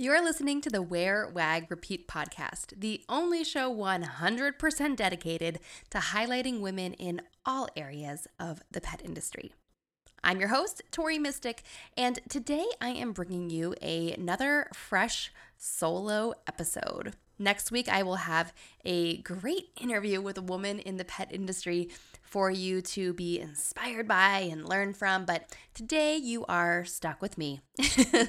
You're listening to the Wear, Wag, Repeat podcast, the only show 100% dedicated to highlighting women in all areas of the pet industry. I'm your host, Tori Mistick, and today I am bringing you a, another fresh solo episode. Next week, I will have a great interview with a woman in the pet industry for you to be inspired by and learn from. But today you are stuck with me.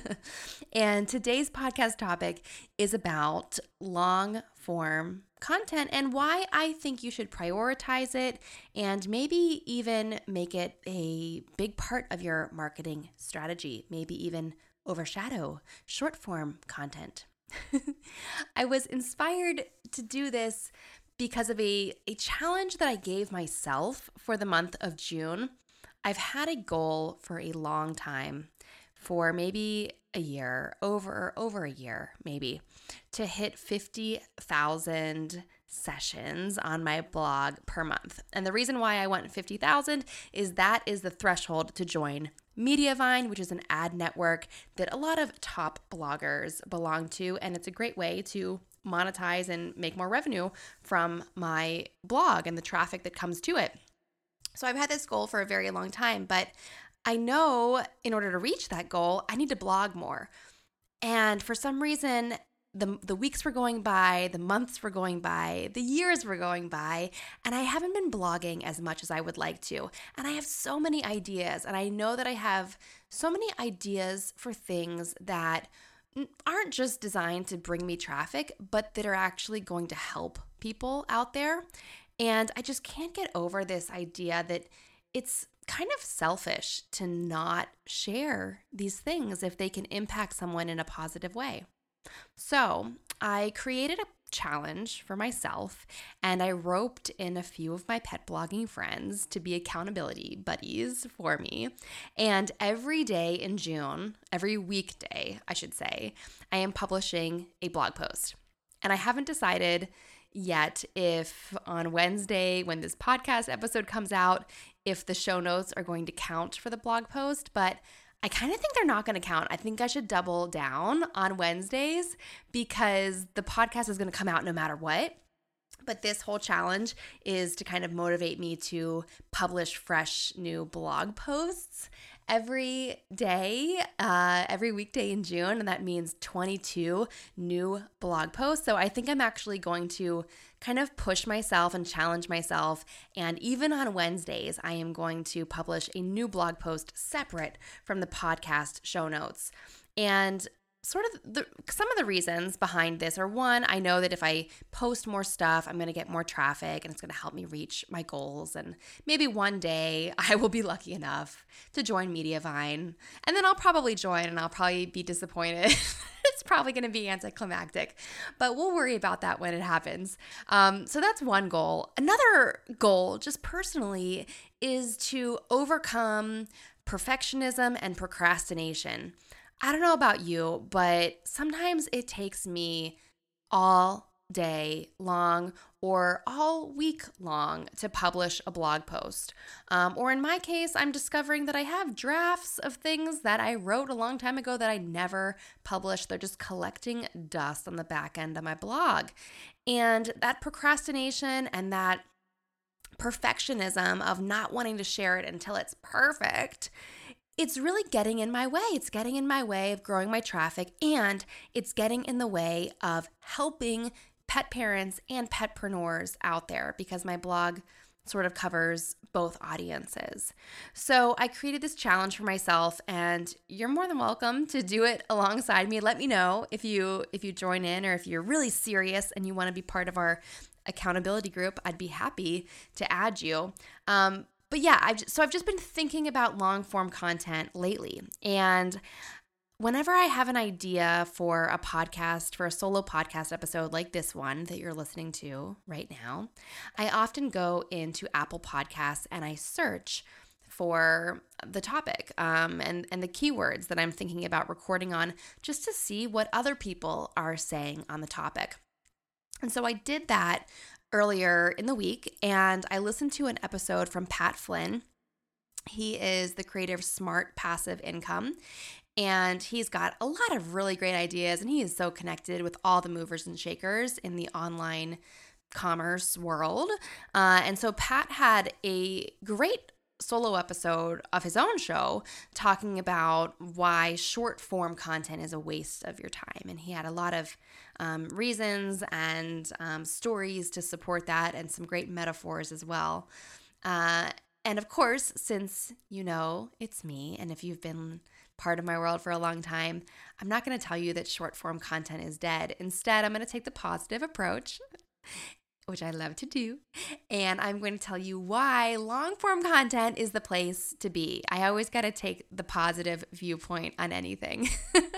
and today's podcast topic is about long form content and why I think you should prioritize it and maybe even make it a big part of your marketing strategy, maybe even overshadow short form content. I was inspired to do this because of a, a challenge that I gave myself for the month of June. I've had a goal for a long time, for maybe a year, over over a year maybe, to hit 50,000 sessions on my blog per month. And the reason why I want 50,000 is that is the threshold to join Mediavine, which is an ad network that a lot of top bloggers belong to and it's a great way to monetize and make more revenue from my blog and the traffic that comes to it. So I've had this goal for a very long time, but I know in order to reach that goal, I need to blog more. And for some reason, the, the weeks were going by, the months were going by, the years were going by, and I haven't been blogging as much as I would like to. And I have so many ideas, and I know that I have so many ideas for things that aren't just designed to bring me traffic, but that are actually going to help people out there. And I just can't get over this idea that it's kind of selfish to not share these things if they can impact someone in a positive way. So I created a challenge for myself and I roped in a few of my pet blogging friends to be accountability buddies for me. And every day in June, every weekday, I should say, I am publishing a blog post. And I haven't decided yet if on Wednesday, when this podcast episode comes out, if the show notes are going to count for the blog post, but I kind of think they're not going to count. I think I should double down on Wednesdays because the podcast is going to come out no matter what. But this whole challenge is to kind of motivate me to publish fresh new blog posts every day, uh, every weekday in June, and that means 22 new blog posts. So I think I'm actually going to kind of push myself and challenge myself. And even on Wednesdays, I am going to publish a new blog post separate from the podcast show notes. And sort of the, some of the reasons behind this are one, I know that if I post more stuff, I'm going to get more traffic and it's going to help me reach my goals. And maybe one day I will be lucky enough to join Mediavine. And then I'll probably join and I'll probably be disappointed. it's probably going to be anticlimactic, but we'll worry about that when it happens. Um, so that's one goal. Another goal, just personally, is to overcome perfectionism and procrastination. I don't know about you, but sometimes it takes me all day long or all week long to publish a blog post. Um, or in my case, I'm discovering that I have drafts of things that I wrote a long time ago that I never published. They're just collecting dust on the back end of my blog. And that procrastination and that perfectionism of not wanting to share it until it's perfect it's really getting in my way. It's getting in my way of growing my traffic and it's getting in the way of helping pet parents and petpreneurs out there because my blog sort of covers both audiences. So I created this challenge for myself and you're more than welcome to do it alongside me. Let me know if you if you join in or if you're really serious and you want to be part of our accountability group. I'd be happy to add you. Um, but yeah, I've so I've just been thinking about long form content lately. And whenever I have an idea for a podcast, for a solo podcast episode like this one that you're listening to right now, I often go into Apple Podcasts and I search for the topic um, and, and the keywords that I'm thinking about recording on just to see what other people are saying on the topic. And so I did that earlier in the week and I listened to an episode from Pat Flynn. He is the creator of Smart Passive Income. And he's got a lot of really great ideas, and he is so connected with all the movers and shakers in the online commerce world. Uh, and so Pat had a great solo episode of his own show talking about why short form content is a waste of your time. And he had a lot of um, reasons and um, stories to support that and some great metaphors as well. Uh, and of course, since you know it's me, and if you've been part of my world for a long time, I'm not going to tell you that short form content is dead. Instead, I'm going to take the positive approach which I love to do. And I'm going to tell you why long form content is the place to be. I always got to take the positive viewpoint on anything.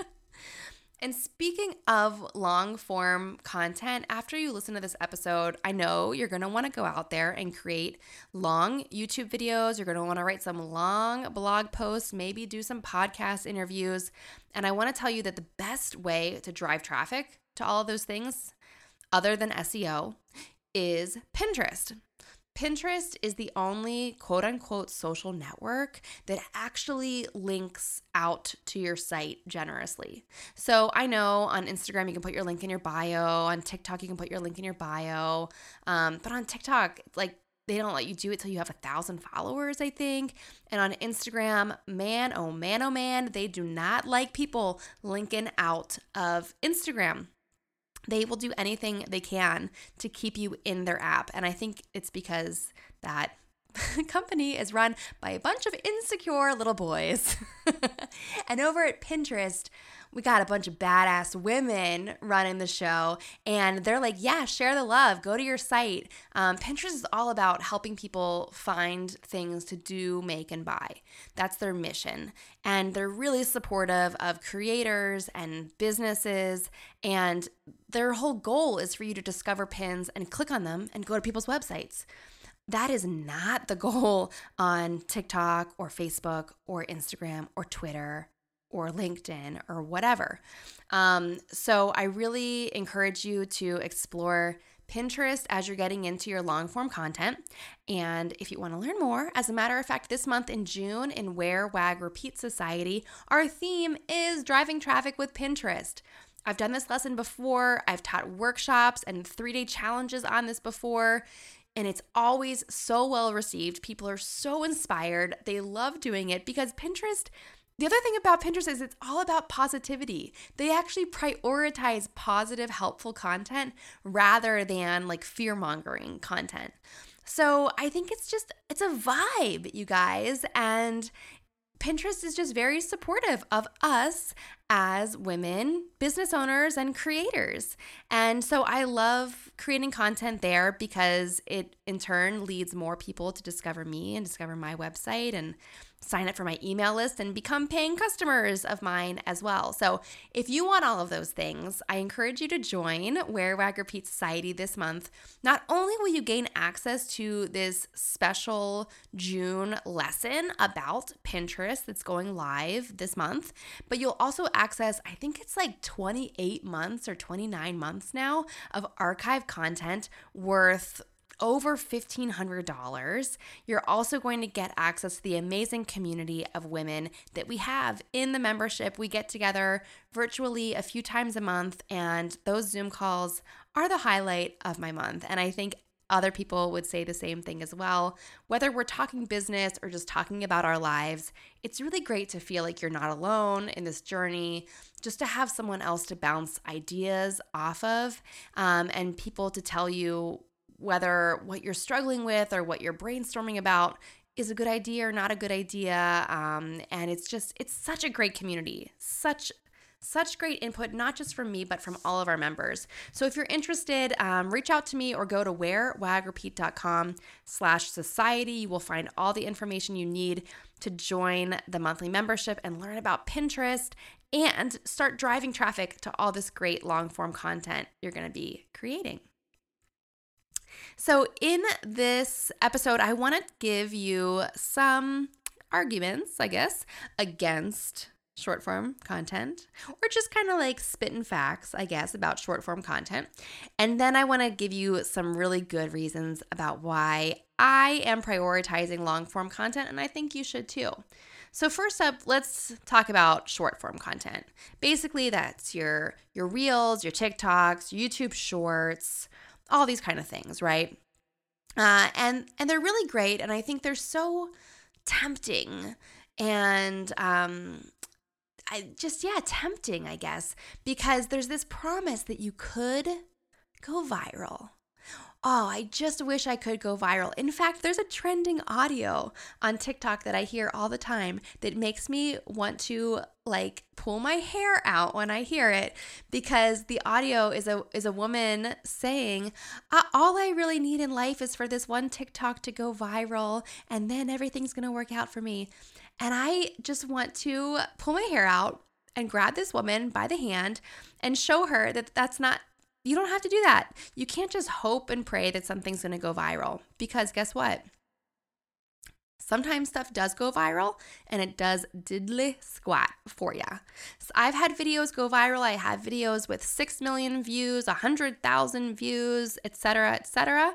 and speaking of long form content, after you listen to this episode, I know you're want to go out there and create long YouTube videos. You're want to write some long blog posts, maybe do some podcast interviews. And I want to tell you that the best way to drive traffic to all of those things other than SEO is Pinterest. Pinterest is the only quote unquote social network that actually links out to your site generously. So I know on Instagram you can put your link in your bio, on TikTok you can put your link in your bio, um, but on TikTok, like they don't let you do it till you have a thousand followers, I think. And on Instagram, man, oh man, oh man, they do not like people linking out of Instagram they will do anything they can to keep you in their app. And I think it's because that company is run by a bunch of insecure little boys. and over at Pinterest, we got a bunch of badass women running the show, and they're like, Yeah, share the love, go to your site. Um, Pinterest is all about helping people find things to do, make, and buy. That's their mission. And they're really supportive of creators and businesses, and their whole goal is for you to discover pins and click on them and go to people's websites. That is not the goal on TikTok or Facebook or Instagram or Twitter or LinkedIn or whatever. Um, so I really encourage you to explore Pinterest as you're getting into your long form content. And if you want to learn more, as a matter of fact, this month in June in Wear Wag Repeat Society, our theme is driving traffic with Pinterest. I've done this lesson before, I've taught workshops and three day challenges on this before. And it's always so well received. People are so inspired. They love doing it because Pinterest the other thing about Pinterest is it's all about positivity. They actually prioritize positive, helpful content rather than like fear mongering content. So I think it's just, it's a vibe, you guys. And Pinterest is just very supportive of us as women, business owners, and creators. And so I love creating content there because it in turn leads more people to discover me and discover my website and sign up for my email list and become paying customers of mine as well. So, if you want all of those things, I encourage you to join Wear Wag Repeat Society this month. Not only will you gain access to this special June lesson about Pinterest that's going live this month, but you'll also access, I think it's like 28 months or 29 months now of archive content worth over $1,500. You're also going to get access to the amazing community of women that we have in the membership. We get together virtually a few times a month, and those Zoom calls are the highlight of my month. And I think other people would say the same thing as well. Whether we're talking business or just talking about our lives, it's really great to feel like you're not alone in this journey, just to have someone else to bounce ideas off of um, and people to tell you whether what you're struggling with or what you're brainstorming about is a good idea or not a good idea. Um, and it's just, it's such a great community, such such great input, not just from me, but from all of our members. So if you're interested, um, reach out to me or go to wearwagrepeat.com slash society. You will find all the information you need to join the monthly membership and learn about Pinterest and start driving traffic to all this great long form content you're going to be creating. So, in this episode, I want to give you some arguments, I guess, against short form content, or just kind of like spitting facts, I guess, about short form content. And then I want to give you some really good reasons about why I am prioritizing long form content, and I think you should too. So first up, let's talk about short form content. Basically, that's your your reels, your TikToks, YouTube shorts, all these kind of things, right? Uh, and and they're really great, and I think they're so tempting and um, I just yeah, tempting, I guess, because there's this promise that you could go viral. Oh, I just wish I could go viral. In fact, there's a trending audio on TikTok that I hear all the time that makes me want to like pull my hair out when I hear it because the audio is a is a woman saying, uh, "All I really need in life is for this one TikTok to go viral and then everything's going to work out for me." And I just want to pull my hair out and grab this woman by the hand and show her that that's not you don't have to do that. You can't just hope and pray that something's going to go viral because guess what? Sometimes stuff does go viral and it does diddly squat for you. So I've had videos go viral. I have videos with 6 million views, 100,000 views, etc., etc.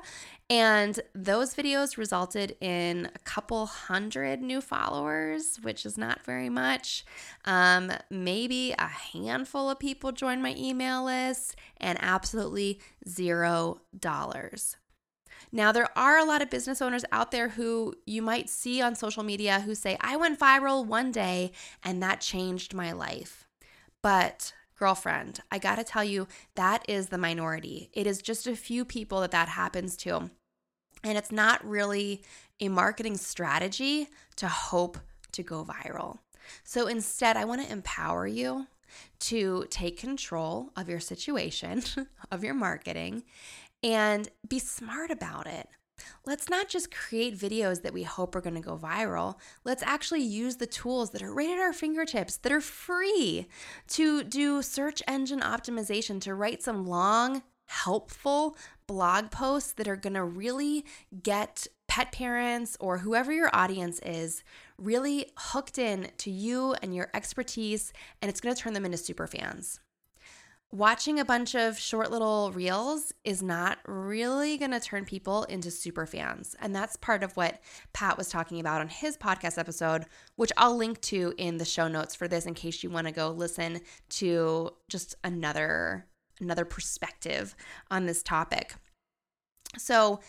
And those videos resulted in a couple hundred new followers, which is not very much. Um, maybe a handful of people joined my email list and absolutely zero dollars. Now, there are a lot of business owners out there who you might see on social media who say, I went viral one day and that changed my life. But girlfriend, I gotta tell you, that is the minority. It is just a few people that that happens to. And it's not really a marketing strategy to hope to go viral. So instead, I wanna empower you to take control of your situation, of your marketing, and be smart about it. Let's not just create videos that we hope are going to go viral. Let's actually use the tools that are right at our fingertips, that are free to do search engine optimization, to write some long, helpful blog posts that are going to really get pet parents or whoever your audience is really hooked in to you and your expertise, and it's going to turn them into super fans watching a bunch of short little reels is not really going to turn people into super fans. And that's part of what Pat was talking about on his podcast episode, which I'll link to in the show notes for this in case you want to go listen to just another another perspective on this topic. So,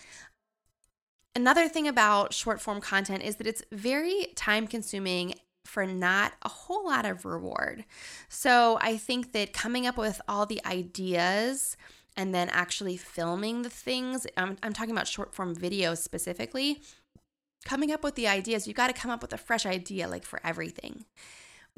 Another thing about short form content is that it's very time consuming for not a whole lot of reward. So I think that coming up with all the ideas and then actually filming the things, I'm, I'm talking about short form videos specifically. Coming up with the ideas, you've got to come up with a fresh idea like for everything.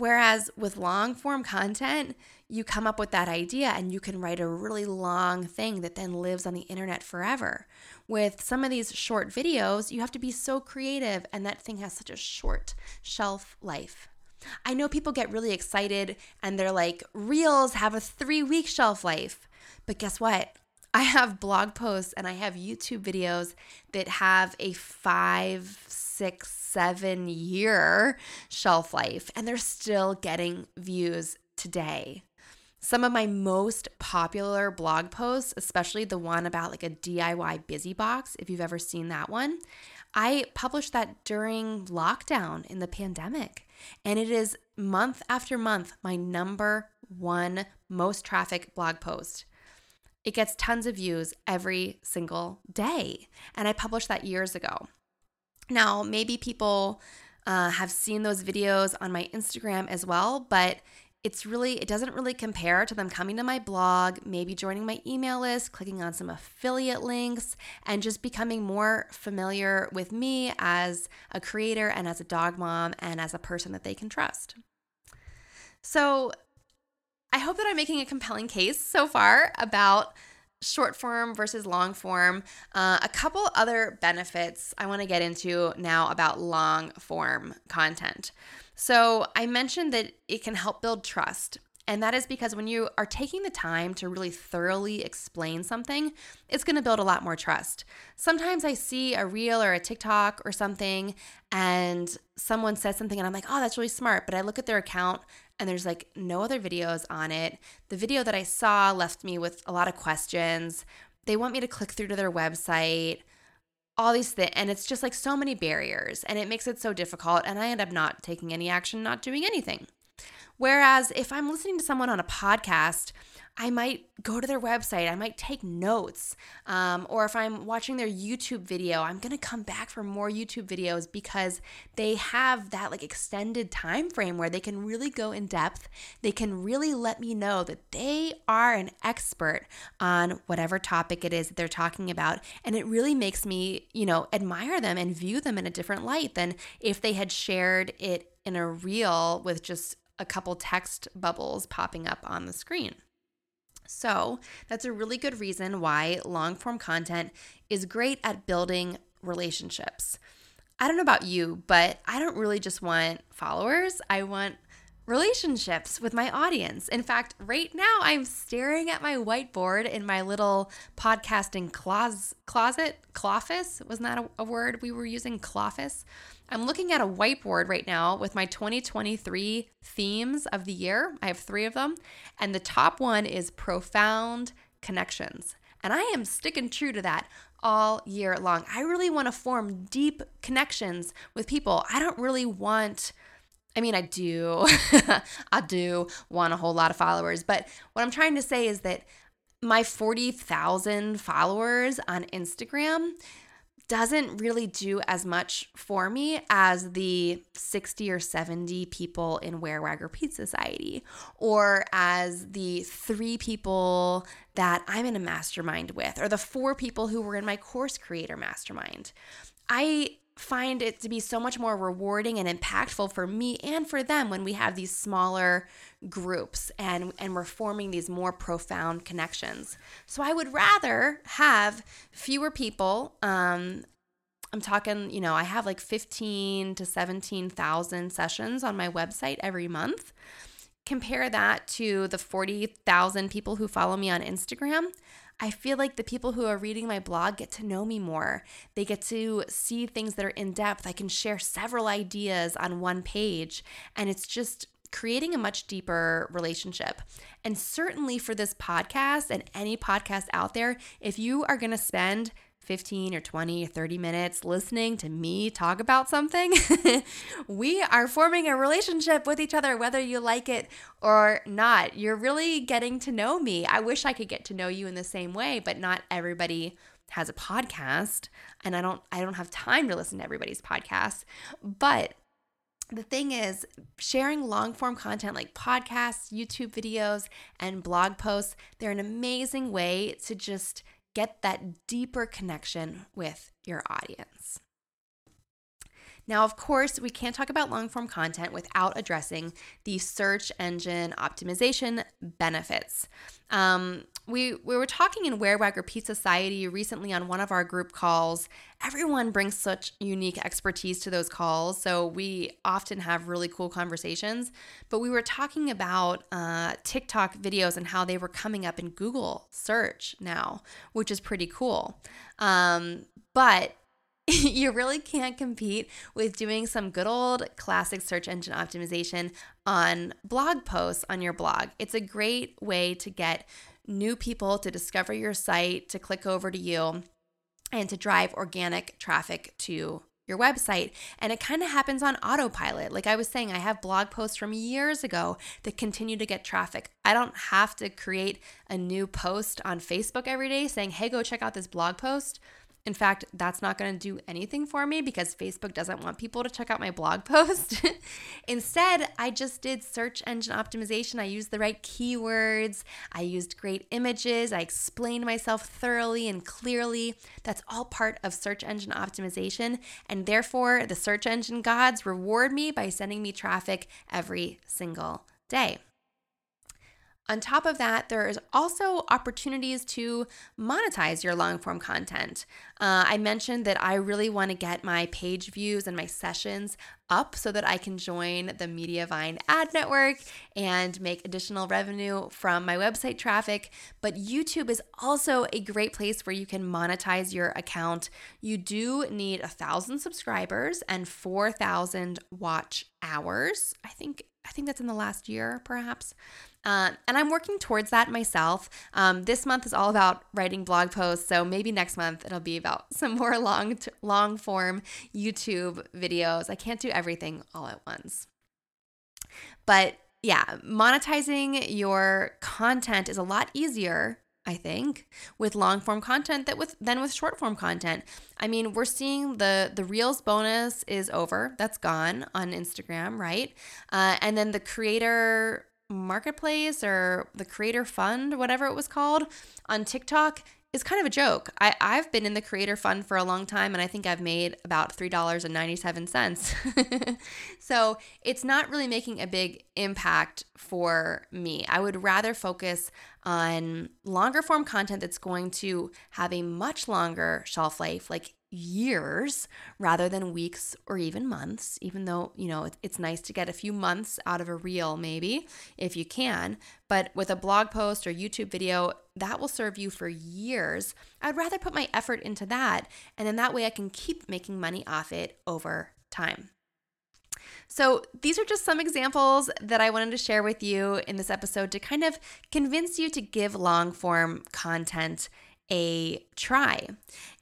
Whereas with long form content, you come up with that idea and you can write a really long thing that then lives on the internet forever. With some of these short videos, you have to be so creative, and that thing has such a short shelf life. I know people get really excited and they're like, Reels have a three week shelf life. But guess what? I have blog posts and I have YouTube videos that have a five, six, seven year shelf life, and they're still getting views today. Some of my most popular blog posts, especially the one about like a DIY busy box, if you've ever seen that one, I published that during lockdown in the pandemic. And it is month after month my number one most traffic blog post. It gets tons of views every single day. And I published that years ago. Now, maybe people uh, have seen those videos on my Instagram as well, but it's really, it doesn't really compare to them coming to my blog, maybe joining my email list, clicking on some affiliate links, and just becoming more familiar with me as a creator and as a dog mom and as a person that they can trust. So, I hope that I'm making a compelling case so far about short form versus long form. Uh, a couple other benefits I want to get into now about long form content. So, I mentioned that it can help build trust. And that is because when you are taking the time to really thoroughly explain something, it's going to build a lot more trust. Sometimes I see a reel or a TikTok or something, and someone says something, and I'm like, oh, that's really smart. But I look at their account and there's like no other videos on it. The video that I saw left me with a lot of questions. They want me to click through to their website. all these things and it's just like so many barriers and it makes it so difficult and i end up not taking any action not doing anything whereas if i'm listening to someone on a podcast I might go to their website, I might take notes, um, or if I'm watching their YouTube video, I'm gonna come back for more YouTube videos because they have that like extended time frame where they can really go in depth. They can really let me know that they are an expert on whatever topic it is that they're talking about, and it really makes me, you know, admire them and view them in a different light than if they had shared it in a reel with just a couple text bubbles popping up on the screen. So, that's a really good reason why long form content is great at building relationships. I don't know about you, but I don't really just want followers. I want relationships with my audience. In fact, right now I'm staring at my whiteboard in my little podcasting closet, closet, cloffice. Wasn't that a, a word we were using? Cloffice. I'm looking at a whiteboard right now with my 2023 themes of the year. I have three of them. And the top one is profound connections. And I am sticking true to that all year long. I really want to form deep connections with people. I don't really want I mean, I do. I do want a whole lot of followers. But what I'm trying to say is that my 40,000 followers on Instagram doesn't really do as much for me as the 60 or 70 people in Wear Wag Repeat Society, or as the three people that I'm in a mastermind with, or the four people who were in my course creator mastermind. I find it to be so much more rewarding and impactful for me and for them when we have these smaller groups and and we're forming these more profound connections. So I would rather have fewer people um I'm talking, you know, I have like 15 to 17,000 sessions on my website every month. Compare that to the 40,000 people who follow me on Instagram. I feel like the people who are reading my blog get to know me more. They get to see things that are in depth. I can share several ideas on one page, and it's just creating a much deeper relationship. And certainly for this podcast and any podcast out there, if you are going to spend 15 or 20 or 30 minutes listening to me talk about something, we are forming a relationship with each other, whether you like it or not. You're really getting to know me. I wish I could get to know you in the same way, but not everybody has a podcast and I don't I don't have time to listen to everybody's podcast. But the thing is, sharing long form content like podcasts, YouTube videos, and blog posts, they're an amazing way to just get that deeper connection with your audience. Now, of course, we can't talk about long form content without addressing the search engine optimization benefits. Um, we, we were talking in Wear Wag Repeat Society recently on one of our group calls. Everyone brings such unique expertise to those calls, so we often have really cool conversations. But we were talking about uh, TikTok videos and how they were coming up in Google search now, which is pretty cool. Um, but you really can't compete with doing some good old classic search engine optimization on blog posts on your blog. It's a great way to get new people to discover your site, to click over to you, and to drive organic traffic to your website. And it kind of happens on autopilot. Like I was saying, I have blog posts from years ago that continue to get traffic. I don't have to create a new post on Facebook every day saying, hey, go check out this blog post. In fact, that's not going to do anything for me because Facebook doesn't want people to check out my blog post. Instead, I just did search engine optimization. I used the right keywords, I used great images, I explained myself thoroughly and clearly. That's all part of search engine optimization. And therefore, the search engine gods reward me by sending me traffic every single day. On top of that, there is also opportunities to monetize your long form content. Uh, I mentioned that I really want to get my page views and my sessions up so that I can join the Mediavine ad network and make additional revenue from my website traffic. But YouTube is also a great place where you can monetize your account. You do need a thousand subscribers and 4,000 watch hours. I think I think that's in the last year, perhaps. Uh, and I'm working towards that myself. Um, this month is all about writing blog posts, so maybe next month it'll be about some more long, t- long form YouTube videos. I can't do everything all at once. But yeah, monetizing your content is a lot easier I think, with long form content that with than with short form content. I mean, we're seeing the the Reels bonus is over. That's gone on Instagram, right? Uh, and then the creator marketplace or the creator fund, whatever it was called, on TikTok is kind of a joke. I, I've been in the creator fund for a long time and I think I've made about $3.97. so it's not really making a big impact for me. I would rather focus on longer form content that's going to have a much longer shelf life, like years rather than weeks or even months, even though, you know, it's nice to get a few months out of a reel, maybe if you can. But with a blog post or YouTube video, that will serve you for years. I'd rather put my effort into that. And then that way I can keep making money off it over time. So, these are just some examples that I wanted to share with you in this episode to kind of convince you to give long form content a try.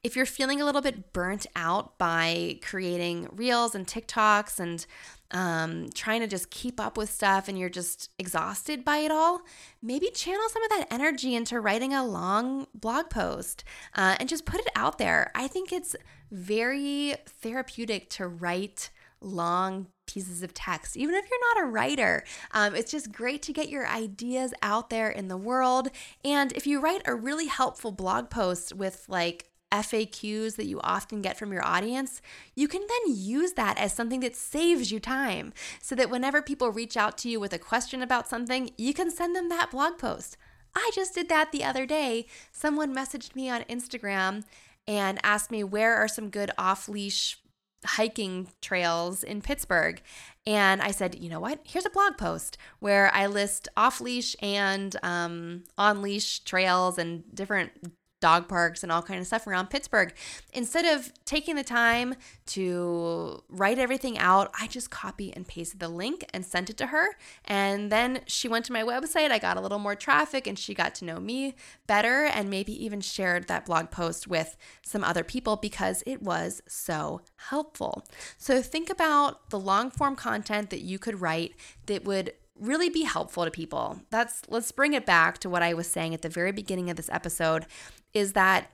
If you're feeling a little bit burnt out by creating reels and TikToks and um, trying to just keep up with stuff and you're just exhausted by it all, maybe channel some of that energy into writing a long blog post uh, and just put it out there. I think it's very therapeutic to write long pieces of text, even if you're not a writer. Um, it's just great to get your ideas out there in the world. And if you write a really helpful blog post with like FAQs that you often get from your audience, you can then use that as something that saves you time so that whenever people reach out to you with a question about something, you can send them that blog post. I just did that the other day. Someone messaged me on Instagram and asked me where are some good off leash hiking trails in Pittsburgh. And I said, you know what? Here's a blog post where I list off leash and um, on leash trails and different dog parks and all kind of stuff around Pittsburgh. Instead of taking the time to write everything out, I just copy and pasted the link and sent it to her. And then she went to my website. I got a little more traffic and she got to know me better and maybe even shared that blog post with some other people because it was so helpful. So think about the long form content that you could write that would really be helpful to people. That's let's bring it back to what I was saying at the very beginning of this episode is that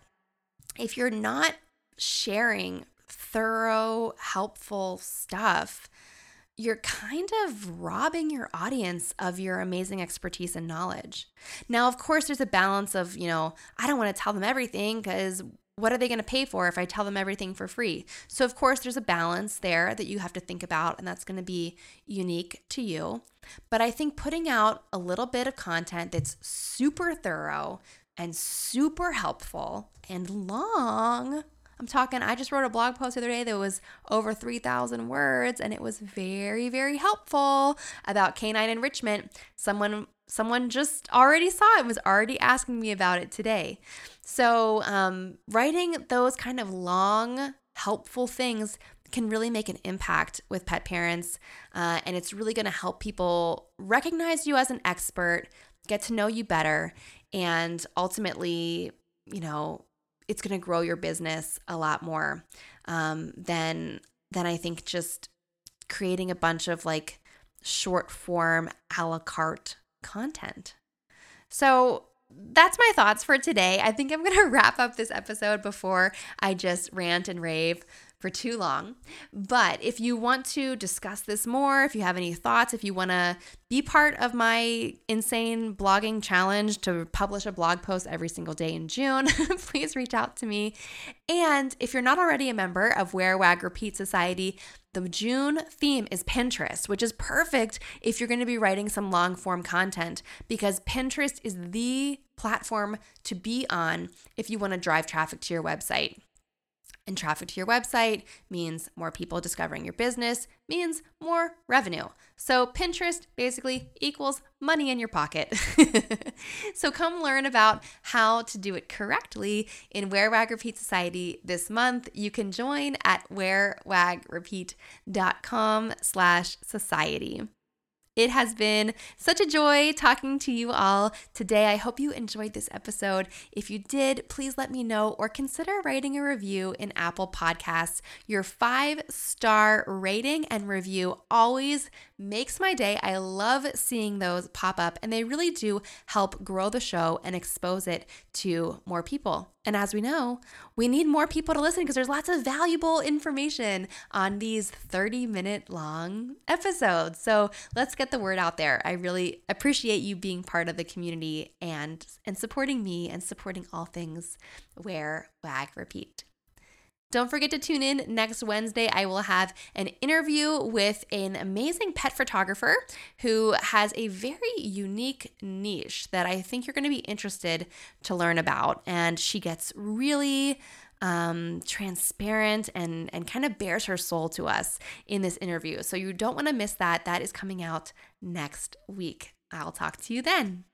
if you're not sharing thorough, helpful stuff, you're kind of robbing your audience of your amazing expertise and knowledge. Now, of course, there's a balance of, you know, I don't want to tell them everything because what are they going to pay for if I tell them everything for free? So, of course, there's a balance there that you have to think about, and that's going to be unique to you. But I think putting out a little bit of content that's super thorough, and super helpful and long. I'm talking, I just wrote a blog post the other day that was over 3,000 words and it was very, very helpful about canine enrichment. Someone someone just already saw it was already asking me about it today. So, um, writing those kind of long, helpful things can really make an impact with pet parents. Uh, and it's really going to help people recognize you as an expert, get to know you better, and ultimately, you know, it's going to grow your business a lot more um, than than I think just creating a bunch of like short form a la carte content. So that's my thoughts for today. I think I'm going to wrap up this episode before I just rant and rave for too long. But if you want to discuss this more, if you have any thoughts, if you want to be part of my insane blogging challenge to publish a blog post every single day in June, please reach out to me. And if you're not already a member of Wear Wag Repeat Society, the June theme is Pinterest, which is perfect if you're going to be writing some long form content because Pinterest is the platform to be on if you want to drive traffic to your website. And traffic to your website means more people discovering your business, means more revenue. So Pinterest basically equals money in your pocket. so come learn about how to do it correctly in Wear Wag Repeat Society this month. You can join at wearwagrepeat.com slash society. It has been such a joy talking to you all today. I hope you enjoyed this episode. If you did, please let me know or consider writing a review in Apple Podcasts. Your five star rating and review always makes my day. I love seeing those pop up, and they really do help grow the show and expose it to more people. And as we know, we need more people to listen because there's lots of valuable information on these 30 minute long episodes. So let's get the word out there. I really appreciate you being part of the community and and supporting me and supporting all things wear, wag, repeat. Don't forget to tune in next Wednesday. I will have an interview with an amazing pet photographer who has a very unique niche that I think you're going to be interested to learn about. And she gets really um, transparent and, and kind of bears her soul to us in this interview. So you don't want to miss that. That is coming out next week. I'll talk to you then.